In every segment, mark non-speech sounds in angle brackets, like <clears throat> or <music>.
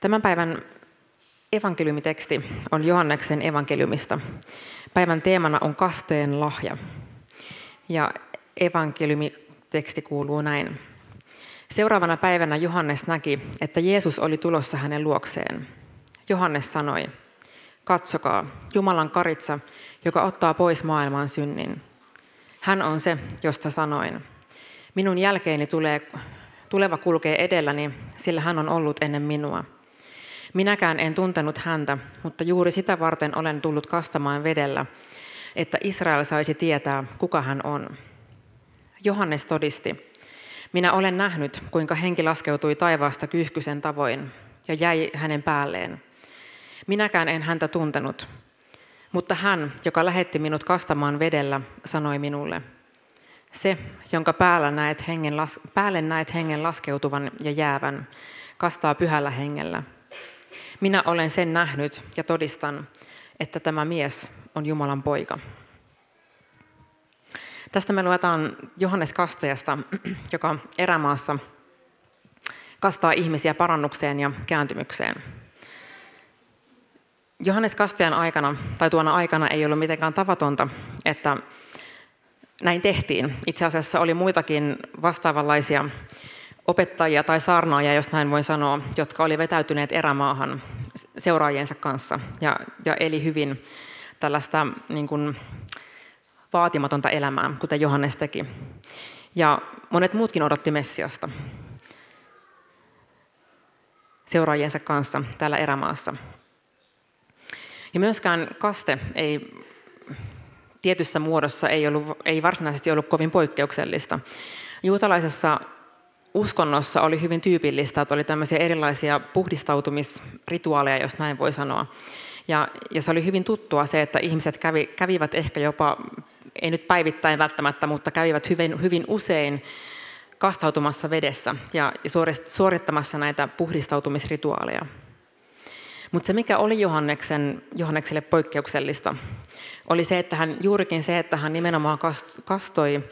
Tämän päivän evankeliumiteksti on Johanneksen evankeliumista. Päivän teemana on kasteen lahja. Ja evankeliumiteksti kuuluu näin. Seuraavana päivänä Johannes näki, että Jeesus oli tulossa hänen luokseen. Johannes sanoi, katsokaa, Jumalan karitsa, joka ottaa pois maailman synnin. Hän on se, josta sanoin. Minun jälkeeni tulee, tuleva kulkee edelläni, sillä hän on ollut ennen minua. Minäkään en tuntenut häntä, mutta juuri sitä varten olen tullut kastamaan vedellä, että Israel saisi tietää, kuka hän on. Johannes todisti, minä olen nähnyt, kuinka henki laskeutui taivaasta kyyhkysen tavoin ja jäi hänen päälleen. Minäkään en häntä tuntenut, mutta hän, joka lähetti minut kastamaan vedellä, sanoi minulle, se, jonka päällä näet hengen, päälle näet hengen laskeutuvan ja jäävän, kastaa pyhällä hengellä. Minä olen sen nähnyt ja todistan, että tämä mies on Jumalan poika. Tästä me luetaan Johannes Kastajasta, joka erämaassa kastaa ihmisiä parannukseen ja kääntymykseen. Johannes Kastajan aikana, tai tuona aikana ei ollut mitenkään tavatonta, että näin tehtiin. Itse asiassa oli muitakin vastaavanlaisia opettajia tai saarnaajia, jos näin voi sanoa, jotka oli vetäytyneet erämaahan seuraajiensa kanssa ja, ja eli hyvin tällaista niin kuin, vaatimatonta elämää, kuten Johannes teki. Ja monet muutkin odotti Messiasta seuraajiensa kanssa täällä erämaassa. Ja myöskään kaste ei tietyssä muodossa ei, ollut, ei varsinaisesti ollut kovin poikkeuksellista. Juutalaisessa uskonnossa oli hyvin tyypillistä, että oli tämmöisiä erilaisia puhdistautumisrituaaleja, jos näin voi sanoa. Ja, ja se oli hyvin tuttua se, että ihmiset kävi, kävivät ehkä jopa, ei nyt päivittäin välttämättä, mutta kävivät hyvin, hyvin usein kastautumassa vedessä ja suorittamassa näitä puhdistautumisrituaaleja. Mutta se, mikä oli Johanneksen, Johannekselle poikkeuksellista, oli se, että hän, juurikin se, että hän nimenomaan kastoi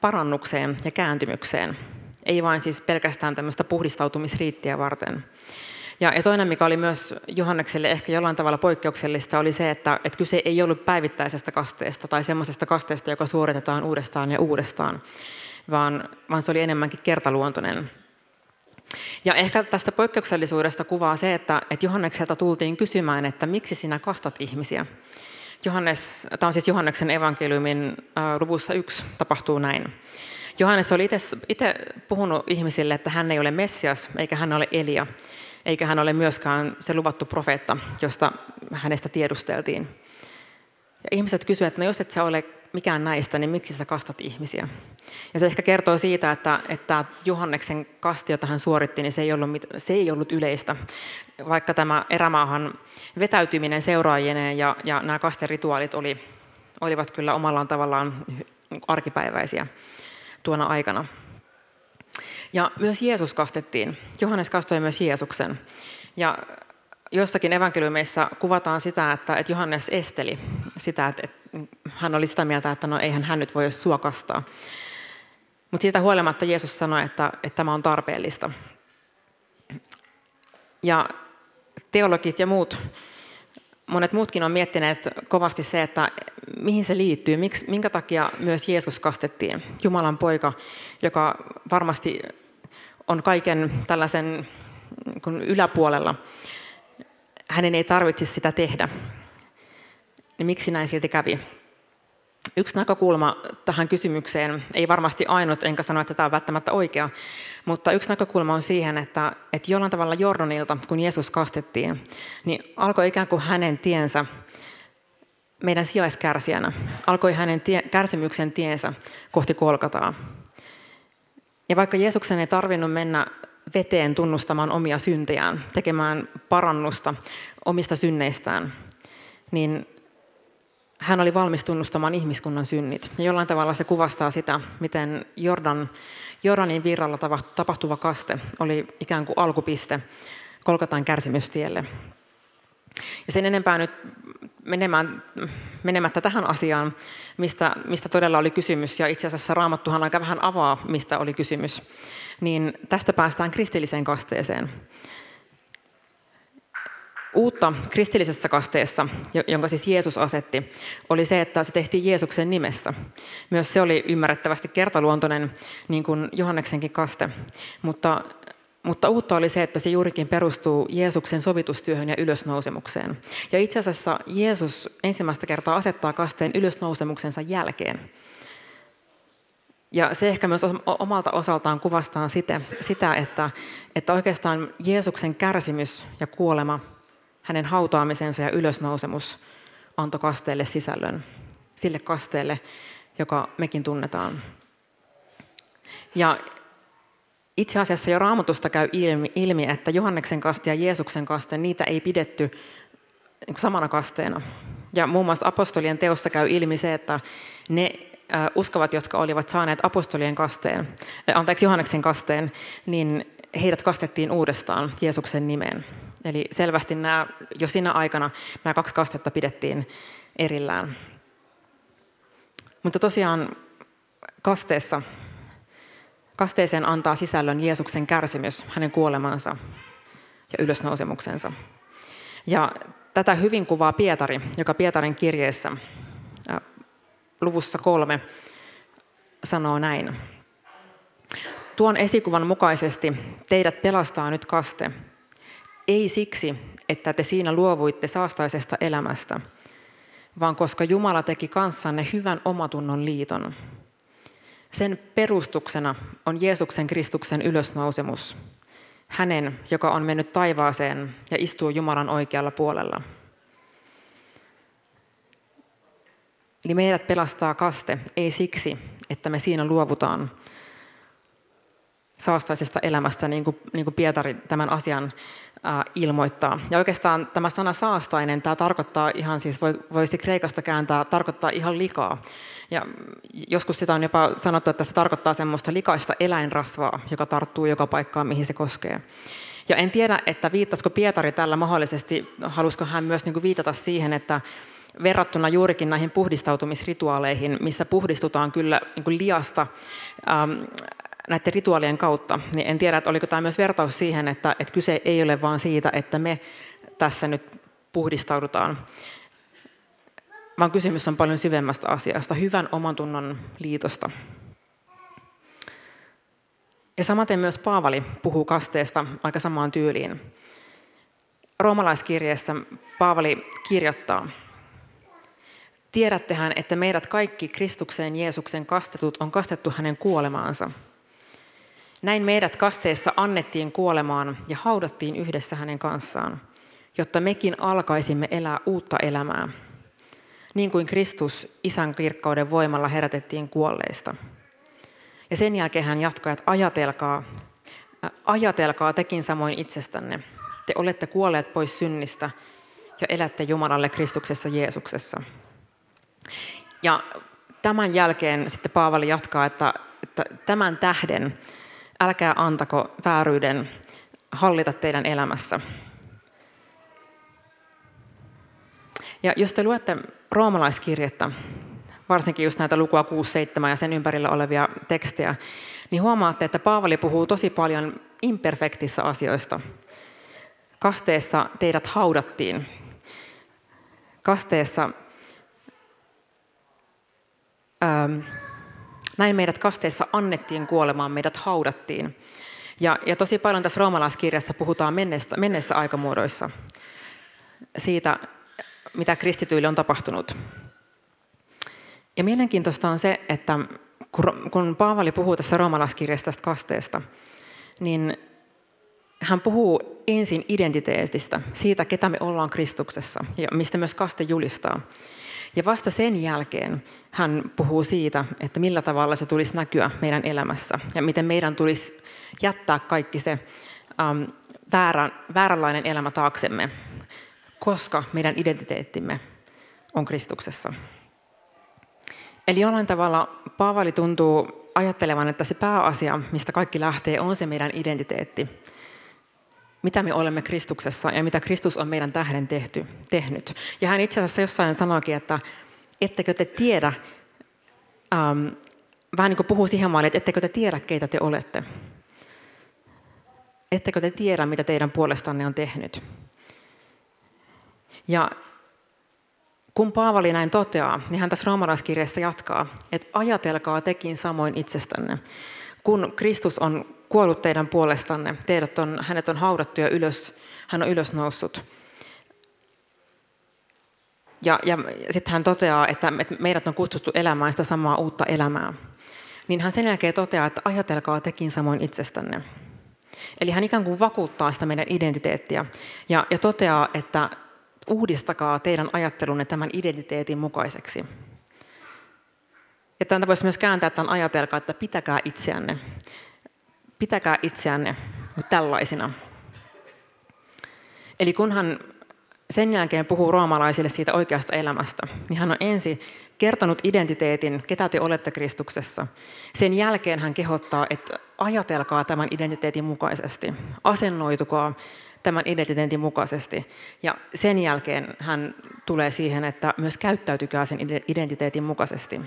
parannukseen ja kääntymykseen. Ei vain siis pelkästään tämmöistä puhdistautumisriittiä varten. Ja, ja toinen, mikä oli myös Johannekselle ehkä jollain tavalla poikkeuksellista, oli se, että, että kyse ei ollut päivittäisestä kasteesta tai semmoisesta kasteesta, joka suoritetaan uudestaan ja uudestaan, vaan, vaan se oli enemmänkin kertaluontoinen. Ja ehkä tästä poikkeuksellisuudesta kuvaa se, että, että Johannekselta tultiin kysymään, että miksi sinä kastat ihmisiä. Johannes, tämä on siis Johanneksen evankeliumin luvussa yksi, tapahtuu näin. Johannes oli itse puhunut ihmisille, että hän ei ole Messias, eikä hän ole Elia, eikä hän ole myöskään se luvattu profeetta, josta hänestä tiedusteltiin. Ja ihmiset kysyivät, että no jos et sä ole mikään näistä, niin miksi sä kastat ihmisiä? Ja se ehkä kertoo siitä, että, että Johanneksen kasti, jota hän suoritti, niin se ei, ollut, se ei ollut yleistä. Vaikka tämä erämaahan vetäytyminen seuraajien ja, ja nämä kasterituaalit oli, olivat kyllä omallaan tavallaan arkipäiväisiä tuona aikana. Ja myös Jeesus kastettiin. Johannes kastoi myös Jeesuksen. Ja jossakin evankeliumeissa kuvataan sitä, että, Johannes esteli sitä, että, hän oli sitä mieltä, että no eihän hän nyt voi sua kastaa. Mutta siitä huolimatta Jeesus sanoi, että, että tämä on tarpeellista. Ja teologit ja muut, monet muutkin on miettineet kovasti se, että mihin se liittyy, miksi, minkä takia myös Jeesus kastettiin. Jumalan poika, joka varmasti on kaiken tällaisen yläpuolella. Hänen ei tarvitsisi sitä tehdä. Niin miksi näin silti kävi? Yksi näkökulma tähän kysymykseen, ei varmasti ainut, enkä sano, että tämä on välttämättä oikea, mutta yksi näkökulma on siihen, että, että jollain tavalla Jordanilta, kun Jeesus kastettiin, niin alkoi ikään kuin hänen tiensä meidän sijaiskärsijänä, alkoi hänen tie, kärsimyksen tiensä kohti kolkataa. Ja vaikka Jeesuksen ei tarvinnut mennä veteen tunnustamaan omia syntejään, tekemään parannusta omista synneistään, niin hän oli valmis tunnustamaan ihmiskunnan synnit. Ja jollain tavalla se kuvastaa sitä, miten Jordan, Jordanin virralla tapahtuva kaste oli ikään kuin alkupiste Kolkatan kärsimystielle. Ja sen enempää nyt menemään, menemättä tähän asiaan, mistä, mistä todella oli kysymys, ja itse asiassa Raamattuhan aika vähän avaa, mistä oli kysymys, niin tästä päästään kristilliseen kasteeseen. Uutta kristillisessä kasteessa, jonka siis Jeesus asetti, oli se, että se tehtiin Jeesuksen nimessä. Myös se oli ymmärrettävästi kertaluontoinen, niin kuin Johanneksenkin kaste. Mutta, mutta uutta oli se, että se juurikin perustuu Jeesuksen sovitustyöhön ja ylösnousemukseen. Ja itse asiassa Jeesus ensimmäistä kertaa asettaa kasteen ylösnousemuksensa jälkeen. Ja se ehkä myös omalta osaltaan kuvastaa sitä, että, että oikeastaan Jeesuksen kärsimys ja kuolema – hänen hautaamisensa ja ylösnousemus antoi kasteelle sisällön, sille kasteelle, joka mekin tunnetaan. Ja itse asiassa jo raamatusta käy ilmi, ilmi että Johanneksen kaste ja Jeesuksen kaste, niitä ei pidetty niin samana kasteena. Ja muun muassa apostolien teossa käy ilmi se, että ne uskovat, jotka olivat saaneet apostolien kasteen, anteeksi Johanneksen kasteen, niin heidät kastettiin uudestaan Jeesuksen nimeen. Eli selvästi nämä, jo siinä aikana nämä kaksi kastetta pidettiin erillään. Mutta tosiaan kasteessa, kasteeseen antaa sisällön Jeesuksen kärsimys, hänen kuolemansa ja ylösnousemuksensa. Ja tätä hyvin kuvaa Pietari, joka Pietarin kirjeessä luvussa kolme sanoo näin. Tuon esikuvan mukaisesti teidät pelastaa nyt kaste, ei siksi, että te siinä luovuitte saastaisesta elämästä, vaan koska Jumala teki kanssanne hyvän omatunnon liiton. Sen perustuksena on Jeesuksen Kristuksen ylösnousemus, hänen, joka on mennyt taivaaseen ja istuu Jumalan oikealla puolella. Eli meidät pelastaa kaste, ei siksi, että me siinä luovutaan saastaisesta elämästä, niin kuin, niin Pietari tämän asian ilmoittaa. Ja oikeastaan tämä sana saastainen, tämä tarkoittaa ihan siis, voisi kreikasta kääntää, tarkoittaa ihan likaa. Ja joskus sitä on jopa sanottu, että se tarkoittaa semmoista likaista eläinrasvaa, joka tarttuu joka paikkaan, mihin se koskee. Ja en tiedä, että viittasiko Pietari tällä mahdollisesti, halusiko hän myös niin kuin viitata siihen, että verrattuna juurikin näihin puhdistautumisrituaaleihin, missä puhdistutaan kyllä niin kuin liasta, näiden rituaalien kautta, niin en tiedä, että oliko tämä myös vertaus siihen, että, että kyse ei ole vain siitä, että me tässä nyt puhdistaudutaan, vaan kysymys on paljon syvemmästä asiasta, hyvän oman tunnon liitosta. Ja samaten myös Paavali puhuu kasteesta aika samaan tyyliin. Roomalaiskirjeessä Paavali kirjoittaa, Tiedättehän, että meidät kaikki Kristukseen Jeesuksen kastetut on kastettu hänen kuolemaansa – näin meidät kasteessa annettiin kuolemaan ja haudattiin yhdessä hänen kanssaan, jotta mekin alkaisimme elää uutta elämää, niin kuin Kristus isän kirkkauden voimalla herätettiin kuolleista. Ja sen jälkeen hän jatkoi, että ajatelkaa, ajatelkaa tekin samoin itsestänne. Te olette kuolleet pois synnistä ja elätte Jumalalle Kristuksessa Jeesuksessa. Ja tämän jälkeen sitten Paavali jatkaa, että, että tämän tähden älkää antako vääryyden hallita teidän elämässä. Ja jos te luette roomalaiskirjettä, varsinkin just näitä lukua 6-7 ja sen ympärillä olevia tekstejä, niin huomaatte, että Paavali puhuu tosi paljon imperfektissa asioista. Kasteessa teidät haudattiin. Kasteessa ähm, näin meidät kasteessa annettiin kuolemaan, meidät haudattiin. Ja, ja tosi paljon tässä roomalaiskirjassa puhutaan mennessä, mennessä aikamuodoissa siitä, mitä kristityille on tapahtunut. Ja mielenkiintoista on se, että kun, Paavali puhuu tässä roomalaiskirjassa tästä kasteesta, niin hän puhuu ensin identiteetistä, siitä, ketä me ollaan Kristuksessa ja mistä myös kaste julistaa. Ja vasta sen jälkeen hän puhuu siitä, että millä tavalla se tulisi näkyä meidän elämässä ja miten meidän tulisi jättää kaikki se ähm, väärä, vääränlainen elämä taaksemme, koska meidän identiteettimme on Kristuksessa. Eli jollain tavalla Paavali tuntuu ajattelevan, että se pääasia, mistä kaikki lähtee, on se meidän identiteetti mitä me olemme Kristuksessa ja mitä Kristus on meidän tähden tehty, tehnyt. Ja hän itse asiassa jossain sanoikin, että ettekö te tiedä, ähm, vähän niin kuin puhuu siihen maalle, että ettekö te tiedä, keitä te olette. Ettekö te tiedä, mitä teidän puolestanne on tehnyt. Ja kun Paavali näin toteaa, niin hän tässä roomalaiskirjassa jatkaa, että ajatelkaa tekin samoin itsestänne. Kun Kristus on kuollut teidän puolestanne, teidät on, hänet on haudattu ja ylös, hän on ylösnoussut. Ja, ja sitten hän toteaa, että meidät on kutsuttu elämään sitä samaa uutta elämää. Niin hän sen jälkeen toteaa, että ajatelkaa tekin samoin itsestänne. Eli hän ikään kuin vakuuttaa sitä meidän identiteettiä ja, ja toteaa, että uudistakaa teidän ajattelunne tämän identiteetin mukaiseksi. Ja tätä voisi myös kääntää tämän ajatelkaa, että pitäkää itseänne. Pitäkää itseänne tällaisina. Eli kun hän sen jälkeen puhuu roomalaisille siitä oikeasta elämästä, niin hän on ensin kertonut identiteetin, ketä te olette Kristuksessa. Sen jälkeen hän kehottaa, että ajatelkaa tämän identiteetin mukaisesti, asennoitukaa tämän identiteetin mukaisesti. Ja sen jälkeen hän tulee siihen, että myös käyttäytykää sen identiteetin mukaisesti.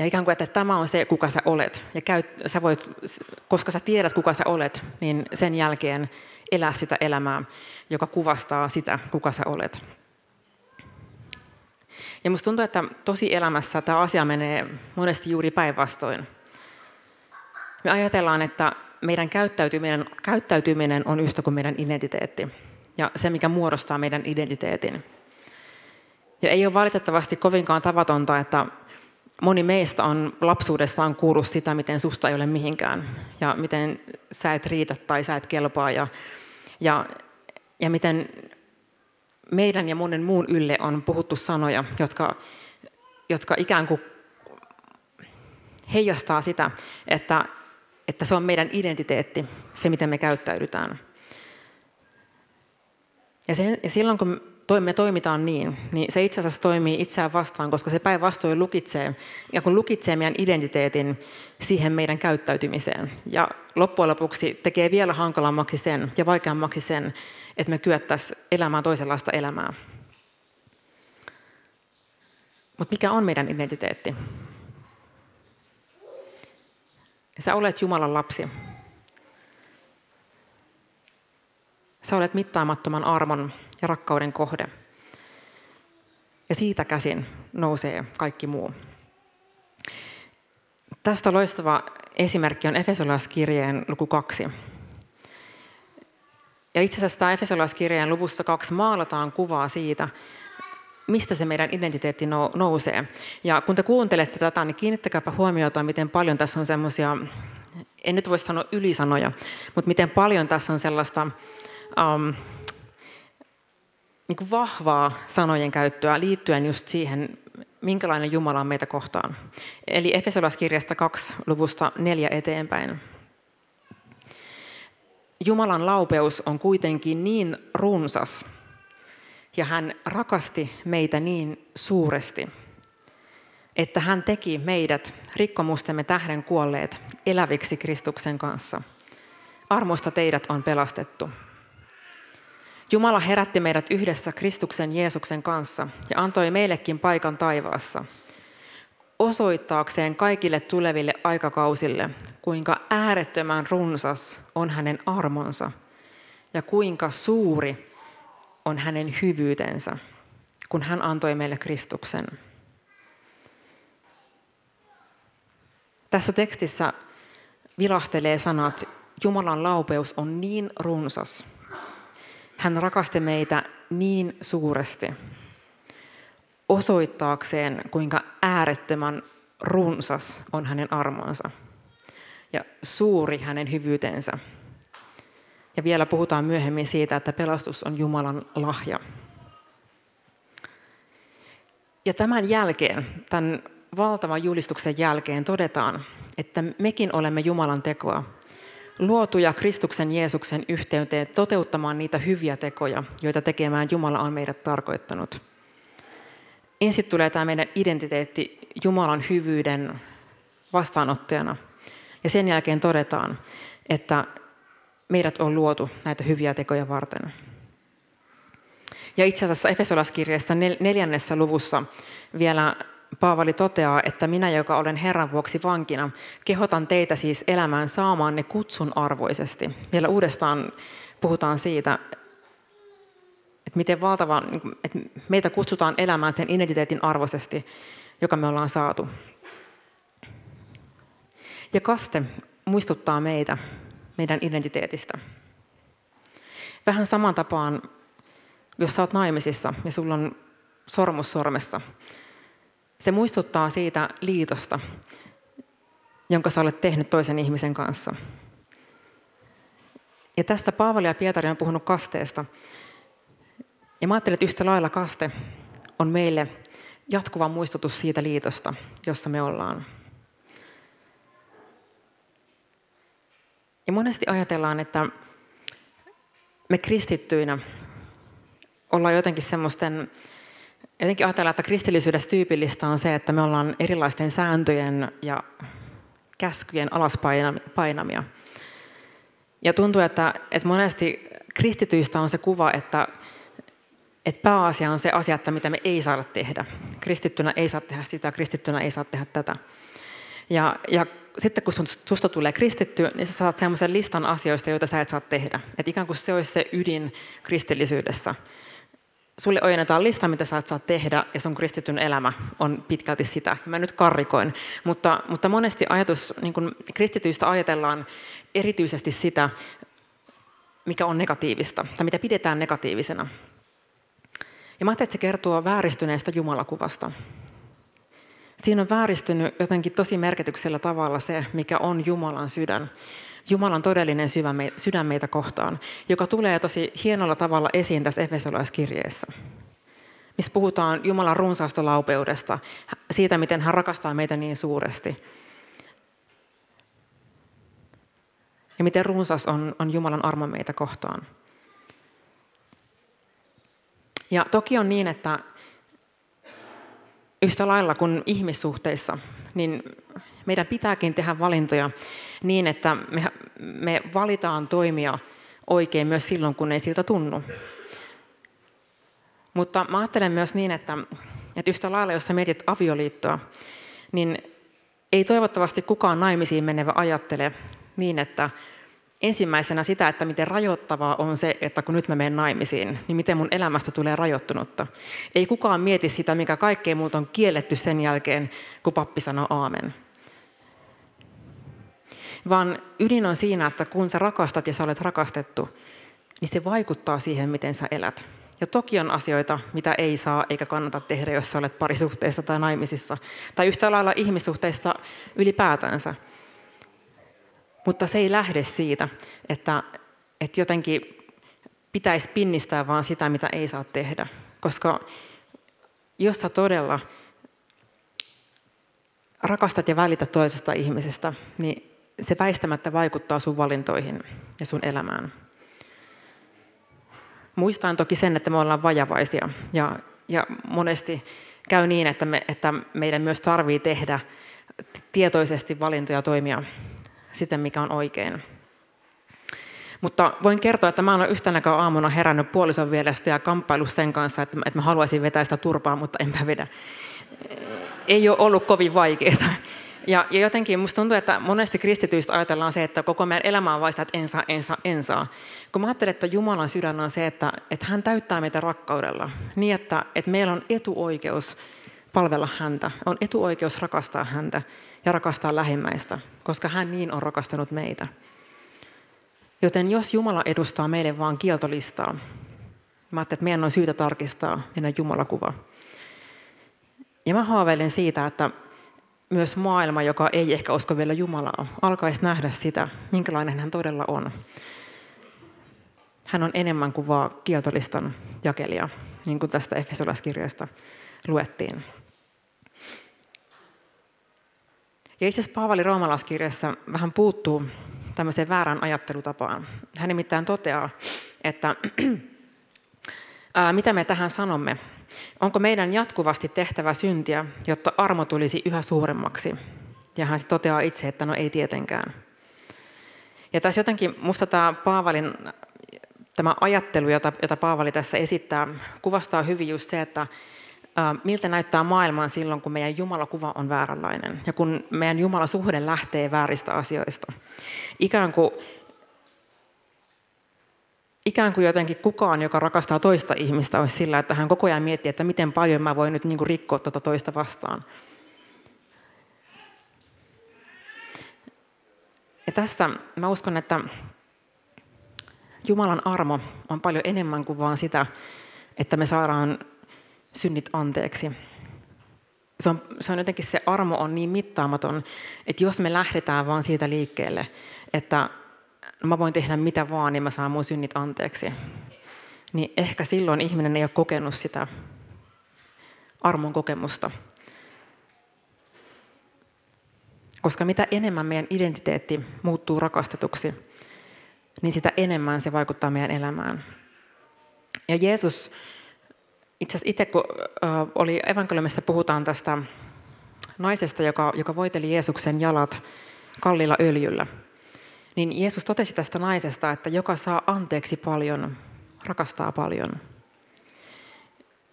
Ja ikään kuin, että tämä on se, kuka sä olet. Ja käy, sä voit, koska sä tiedät, kuka sä olet, niin sen jälkeen elää sitä elämää, joka kuvastaa sitä, kuka sä olet. Ja musta tuntuu, että tosi elämässä tämä asia menee monesti juuri päinvastoin. Me ajatellaan, että meidän käyttäytyminen, käyttäytyminen on yhtä kuin meidän identiteetti ja se, mikä muodostaa meidän identiteetin. Ja ei ole valitettavasti kovinkaan tavatonta, että moni meistä on lapsuudessaan kuullut sitä, miten susta ei ole mihinkään ja miten sä et riitä tai sä et kelpaa ja, ja, ja miten meidän ja monen muun ylle on puhuttu sanoja, jotka, jotka ikään kuin heijastaa sitä, että, että se on meidän identiteetti, se miten me käyttäydytään. Ja, sen, ja silloin kun me toimitaan niin, niin se itse asiassa toimii itseään vastaan, koska se päinvastoin lukitsee, ja kun lukitsee meidän identiteetin siihen meidän käyttäytymiseen. Ja loppujen lopuksi tekee vielä hankalammaksi sen ja vaikeammaksi sen, että me kyettäisiin elämään toisenlaista elämää. Mutta mikä on meidän identiteetti? Sä olet Jumalan lapsi. Sä olet mittaamattoman armon ja rakkauden kohde. Ja siitä käsin nousee kaikki muu. Tästä loistava esimerkki on Efesolaiskirjeen luku 2. Ja itse asiassa tämä Efesolaiskirjeen luvussa 2 maalataan kuvaa siitä, mistä se meidän identiteetti nousee. Ja kun te kuuntelette tätä, niin kiinnittäkääpä huomiota, miten paljon tässä on semmoisia, en nyt voi sanoa ylisanoja, mutta miten paljon tässä on sellaista um, niin kuin vahvaa sanojen käyttöä liittyen just siihen, minkälainen Jumala on meitä kohtaan. Eli Efesolaskirjasta 2 luvusta 4 eteenpäin. Jumalan laupeus on kuitenkin niin runsas, ja hän rakasti meitä niin suuresti, että hän teki meidät rikkomustemme tähden kuolleet eläviksi Kristuksen kanssa. Armosta teidät on pelastettu. Jumala herätti meidät yhdessä Kristuksen Jeesuksen kanssa ja antoi meillekin paikan taivaassa, osoittaakseen kaikille tuleville aikakausille, kuinka äärettömän runsas on hänen armonsa ja kuinka suuri on hänen hyvyytensä, kun hän antoi meille Kristuksen. Tässä tekstissä vilahtelee sanat, Jumalan laupeus on niin runsas, hän rakasti meitä niin suuresti osoittaakseen, kuinka äärettömän runsas on hänen armonsa ja suuri hänen hyvyytensä. Ja vielä puhutaan myöhemmin siitä, että pelastus on Jumalan lahja. Ja tämän jälkeen, tämän valtavan julistuksen jälkeen todetaan, että mekin olemme Jumalan tekoa, luotuja Kristuksen Jeesuksen yhteyteen toteuttamaan niitä hyviä tekoja, joita tekemään Jumala on meidät tarkoittanut. Ensin tulee tämä meidän identiteetti Jumalan hyvyyden vastaanottajana. Ja sen jälkeen todetaan, että meidät on luotu näitä hyviä tekoja varten. Ja itse asiassa Efesolaskirjassa neljännessä luvussa vielä Paavali toteaa, että minä, joka olen Herran vuoksi vankina, kehotan teitä siis elämään saamaanne kutsun arvoisesti. Vielä uudestaan puhutaan siitä, Että miten valtava, niin että meitä kutsutaan elämään sen identiteetin arvoisesti, joka me ollaan saatu. Ja kaste muistuttaa meitä meidän identiteetistä. Vähän saman tapaan, jos sä oot naimisissa ja sulla on sormus sormessa, se muistuttaa siitä liitosta, jonka sä olet tehnyt toisen ihmisen kanssa. Ja tässä Paavali ja Pietari on puhunut kasteesta. Ja mä ajattelen, että yhtä lailla kaste on meille jatkuva muistutus siitä liitosta, jossa me ollaan. Ja monesti ajatellaan, että me kristittyinä ollaan jotenkin semmoisten, jotenkin ajatellaan, että kristillisyydessä tyypillistä on se, että me ollaan erilaisten sääntöjen ja käskyjen alaspainamia. Ja tuntuu, että, että monesti kristityistä on se kuva, että, että pääasia on se asia, että mitä me ei saada tehdä. Kristittynä ei saa tehdä sitä, kristittynä ei saa tehdä tätä. Ja, ja sitten kun susta tulee kristitty, niin sä saat sellaisen listan asioista, joita sä et saa tehdä. Et ikään kuin se olisi se ydin kristillisyydessä. Sulle ojennetaan lista, mitä sä et saa tehdä, ja sun kristityn elämä on pitkälti sitä. Mä nyt karrikoin, mutta, mutta monesti ajatus, niin kun kristityistä ajatellaan erityisesti sitä, mikä on negatiivista, tai mitä pidetään negatiivisena. Ja mä ajattelin, että se kertoo vääristyneestä jumalakuvasta. Siinä on vääristynyt jotenkin tosi merkityksellä tavalla se, mikä on Jumalan sydän. Jumalan todellinen sydän meitä kohtaan, joka tulee tosi hienolla tavalla esiin tässä Efesolaiskirjeessä, missä puhutaan Jumalan runsaasta laupeudesta, siitä, miten hän rakastaa meitä niin suuresti. Ja miten runsas on, on Jumalan armo meitä kohtaan. Ja toki on niin, että yhtä lailla kuin ihmissuhteissa, niin meidän pitääkin tehdä valintoja niin, että me, me valitaan toimia oikein myös silloin, kun ei siltä tunnu. Mutta mä ajattelen myös niin, että, että yhtä lailla, jos sä mietit avioliittoa, niin ei toivottavasti kukaan naimisiin menevä ajattele niin, että ensimmäisenä sitä, että miten rajoittavaa on se, että kun nyt mä menen naimisiin, niin miten mun elämästä tulee rajoittunutta. Ei kukaan mieti sitä, mikä kaikkea muuta on kielletty sen jälkeen, kun pappi sanoo aamen. Vaan ydin on siinä, että kun sä rakastat ja sä olet rakastettu, niin se vaikuttaa siihen, miten sä elät. Ja toki on asioita, mitä ei saa eikä kannata tehdä, jos sä olet parisuhteessa tai naimisissa. Tai yhtä lailla ihmissuhteissa ylipäätänsä. Mutta se ei lähde siitä, että, että jotenkin pitäisi pinnistää vaan sitä, mitä ei saa tehdä. Koska jos sä todella rakastat ja välität toisesta ihmisestä, niin se väistämättä vaikuttaa sun valintoihin ja sun elämään. Muistan toki sen, että me ollaan vajavaisia ja, ja monesti käy niin, että, me, että meidän myös tarvii tehdä tietoisesti valintoja toimia siten, mikä on oikein. Mutta voin kertoa, että mä olen yhtenä aamuna herännyt puolison vielestä ja kamppailu sen kanssa, että, että mä haluaisin vetää sitä turpaa, mutta enpä vedä. Ei ole ollut kovin vaikeaa. Ja, ja jotenkin musta tuntuu, että monesti kristityistä ajatellaan se, että koko meidän elämä on vaista, että en saa, en saa, en saa. Kun mä ajattelen, että Jumalan sydän on se, että, että hän täyttää meitä rakkaudella niin, että, että meillä on etuoikeus palvella häntä, on etuoikeus rakastaa häntä ja rakastaa lähimmäistä, koska hän niin on rakastanut meitä. Joten jos Jumala edustaa meille vain kieltolistaa, mä ajattelin, että meidän on syytä tarkistaa meidän Jumalakuva. Ja mä haaveilen siitä, että myös maailma, joka ei ehkä usko vielä Jumalaa, alkaisi nähdä sitä, minkälainen hän todella on. Hän on enemmän kuin vaan kieltolistan jakelija, niin kuin tästä Efesolaiskirjasta luettiin. Ja itse asiassa Paavali roomalaiskirjassa vähän puuttuu tämmöiseen väärään ajattelutapaan. Hän nimittäin toteaa, että <clears throat> ää, mitä me tähän sanomme. Onko meidän jatkuvasti tehtävä syntiä, jotta armo tulisi yhä suuremmaksi? Ja hän toteaa itse, että no ei tietenkään. Ja tässä jotenkin musta tämä Paavalin tämä ajattelu, jota, jota Paavali tässä esittää, kuvastaa hyvin just se, että miltä näyttää maailma silloin, kun meidän Jumalakuva on vääränlainen ja kun meidän Jumalasuhde lähtee vääristä asioista. Ikään kuin, ikään kuin jotenkin kukaan, joka rakastaa toista ihmistä, olisi sillä, että hän koko ajan miettii, että miten paljon mä voin nyt niin kuin rikkoa tuota toista vastaan. Ja tässä mä uskon, että Jumalan armo on paljon enemmän kuin vaan sitä, että me saadaan synnit anteeksi. Se on, se on jotenkin se armo on niin mittaamaton, että jos me lähdetään vaan siitä liikkeelle, että mä voin tehdä mitä vaan, niin mä saan mun synnit anteeksi, niin ehkä silloin ihminen ei ole kokenut sitä armon kokemusta. Koska mitä enemmän meidän identiteetti muuttuu rakastetuksi, niin sitä enemmän se vaikuttaa meidän elämään. Ja Jeesus, itse asiassa itse kun oli evankeliumissa puhutaan tästä naisesta, joka, joka voiteli Jeesuksen jalat kalliilla öljyllä, niin Jeesus totesi tästä naisesta, että joka saa anteeksi paljon, rakastaa paljon.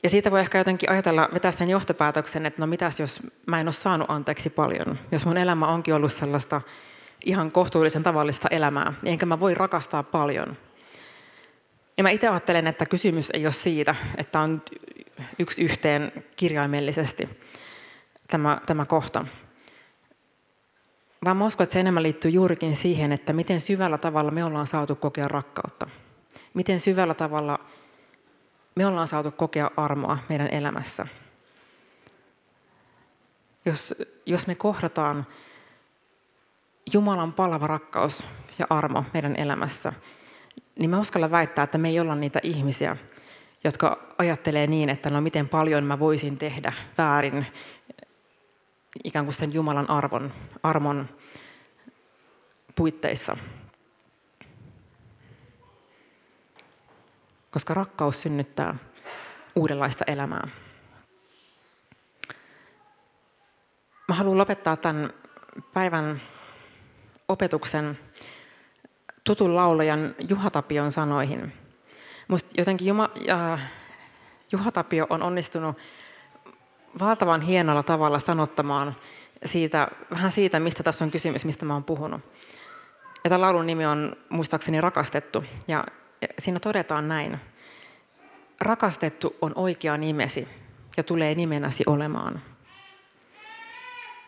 Ja siitä voi ehkä jotenkin ajatella, vetää sen johtopäätöksen, että no mitäs jos mä en ole saanut anteeksi paljon, jos mun elämä onkin ollut sellaista ihan kohtuullisen tavallista elämää, niin enkä mä voi rakastaa paljon. Ja mä itse ajattelen, että kysymys ei ole siitä, että on yksi yhteen kirjaimellisesti tämä, tämä kohta. Vaan mä uskon, että se enemmän liittyy juurikin siihen, että miten syvällä tavalla me ollaan saatu kokea rakkautta. Miten syvällä tavalla me ollaan saatu kokea armoa meidän elämässä. Jos, jos me kohdataan Jumalan palava rakkaus ja armo meidän elämässä, niin mä uskallan väittää, että me ei olla niitä ihmisiä, jotka ajattelee niin, että no miten paljon mä voisin tehdä väärin ikään kuin sen Jumalan arvon, armon puitteissa. Koska rakkaus synnyttää uudenlaista elämää. Mä haluan lopettaa tämän päivän opetuksen tutun laulajan Juha Tapion sanoihin. Musta jotenkin Juma, äh, Juha Tapio on onnistunut valtavan hienolla tavalla sanottamaan siitä, vähän siitä, mistä tässä on kysymys, mistä mä oon puhunut. Ja tämän laulun nimi on muistaakseni Rakastettu. Ja siinä todetaan näin. Rakastettu on oikea nimesi ja tulee nimenäsi olemaan.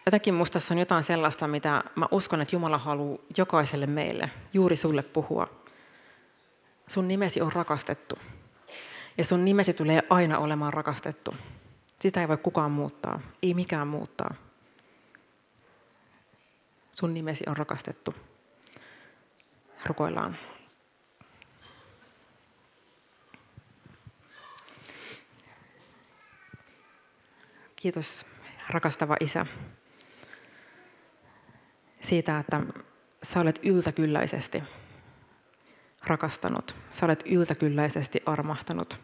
Jotenkin musta tässä on jotain sellaista, mitä mä uskon, että Jumala haluaa jokaiselle meille, juuri sulle puhua. Sun nimesi on rakastettu. Ja sun nimesi tulee aina olemaan rakastettu. Sitä ei voi kukaan muuttaa, ei mikään muuttaa. Sun nimesi on rakastettu. Rukoillaan. Kiitos, rakastava Isä, siitä, että sä olet yltäkylläisesti rakastanut. Sä olet yltäkylläisesti armahtanut.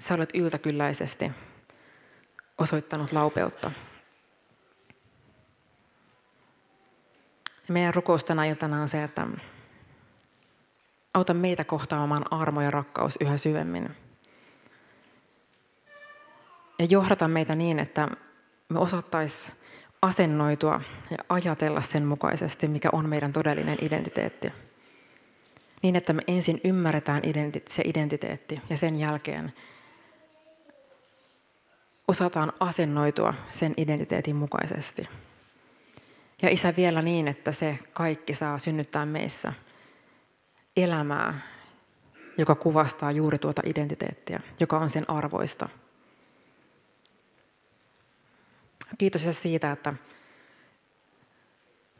Sä olet yltäkylläisesti osoittanut laupeutta. Ja meidän rukous tänä iltana on se, että auta meitä kohtaamaan armo ja rakkaus yhä syvemmin. Ja johdata meitä niin, että me osattaisiin asennoitua ja ajatella sen mukaisesti, mikä on meidän todellinen identiteetti. Niin, että me ensin ymmärretään se identiteetti ja sen jälkeen osataan asennoitua sen identiteetin mukaisesti. Ja isä vielä niin, että se kaikki saa synnyttää meissä elämää, joka kuvastaa juuri tuota identiteettiä, joka on sen arvoista. Kiitos siitä, että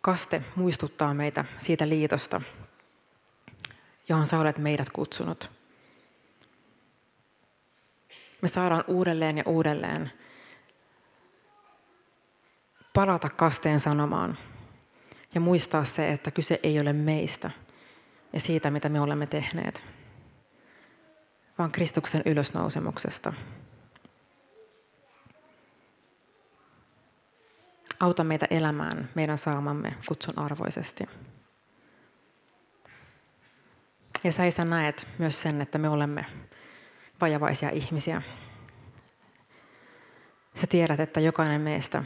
kaste muistuttaa meitä siitä liitosta, johon sä olet meidät kutsunut. Me saadaan uudelleen ja uudelleen palata kasteen sanomaan ja muistaa se, että kyse ei ole meistä ja siitä, mitä me olemme tehneet, vaan Kristuksen ylösnousemuksesta. Auta meitä elämään meidän saamamme kutsun arvoisesti. Ja sä isä näet myös sen, että me olemme vajavaisia ihmisiä. Sä tiedät, että jokainen meistä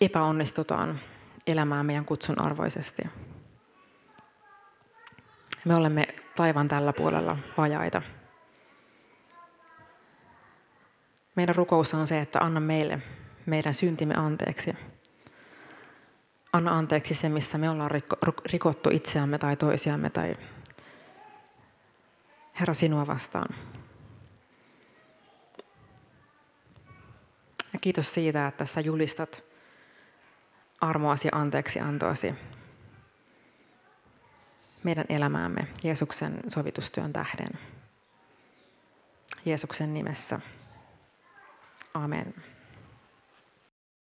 epäonnistutaan elämään meidän kutsun arvoisesti. Me olemme taivaan tällä puolella vajaita. Meidän rukous on se, että anna meille meidän syntimme anteeksi. Anna anteeksi se, missä me ollaan rikottu itseämme tai toisiamme tai Herra sinua vastaan. Kiitos siitä, että sä julistat armoasi anteeksi antoasi meidän elämäämme Jeesuksen sovitustyön tähden. Jeesuksen nimessä. Amen.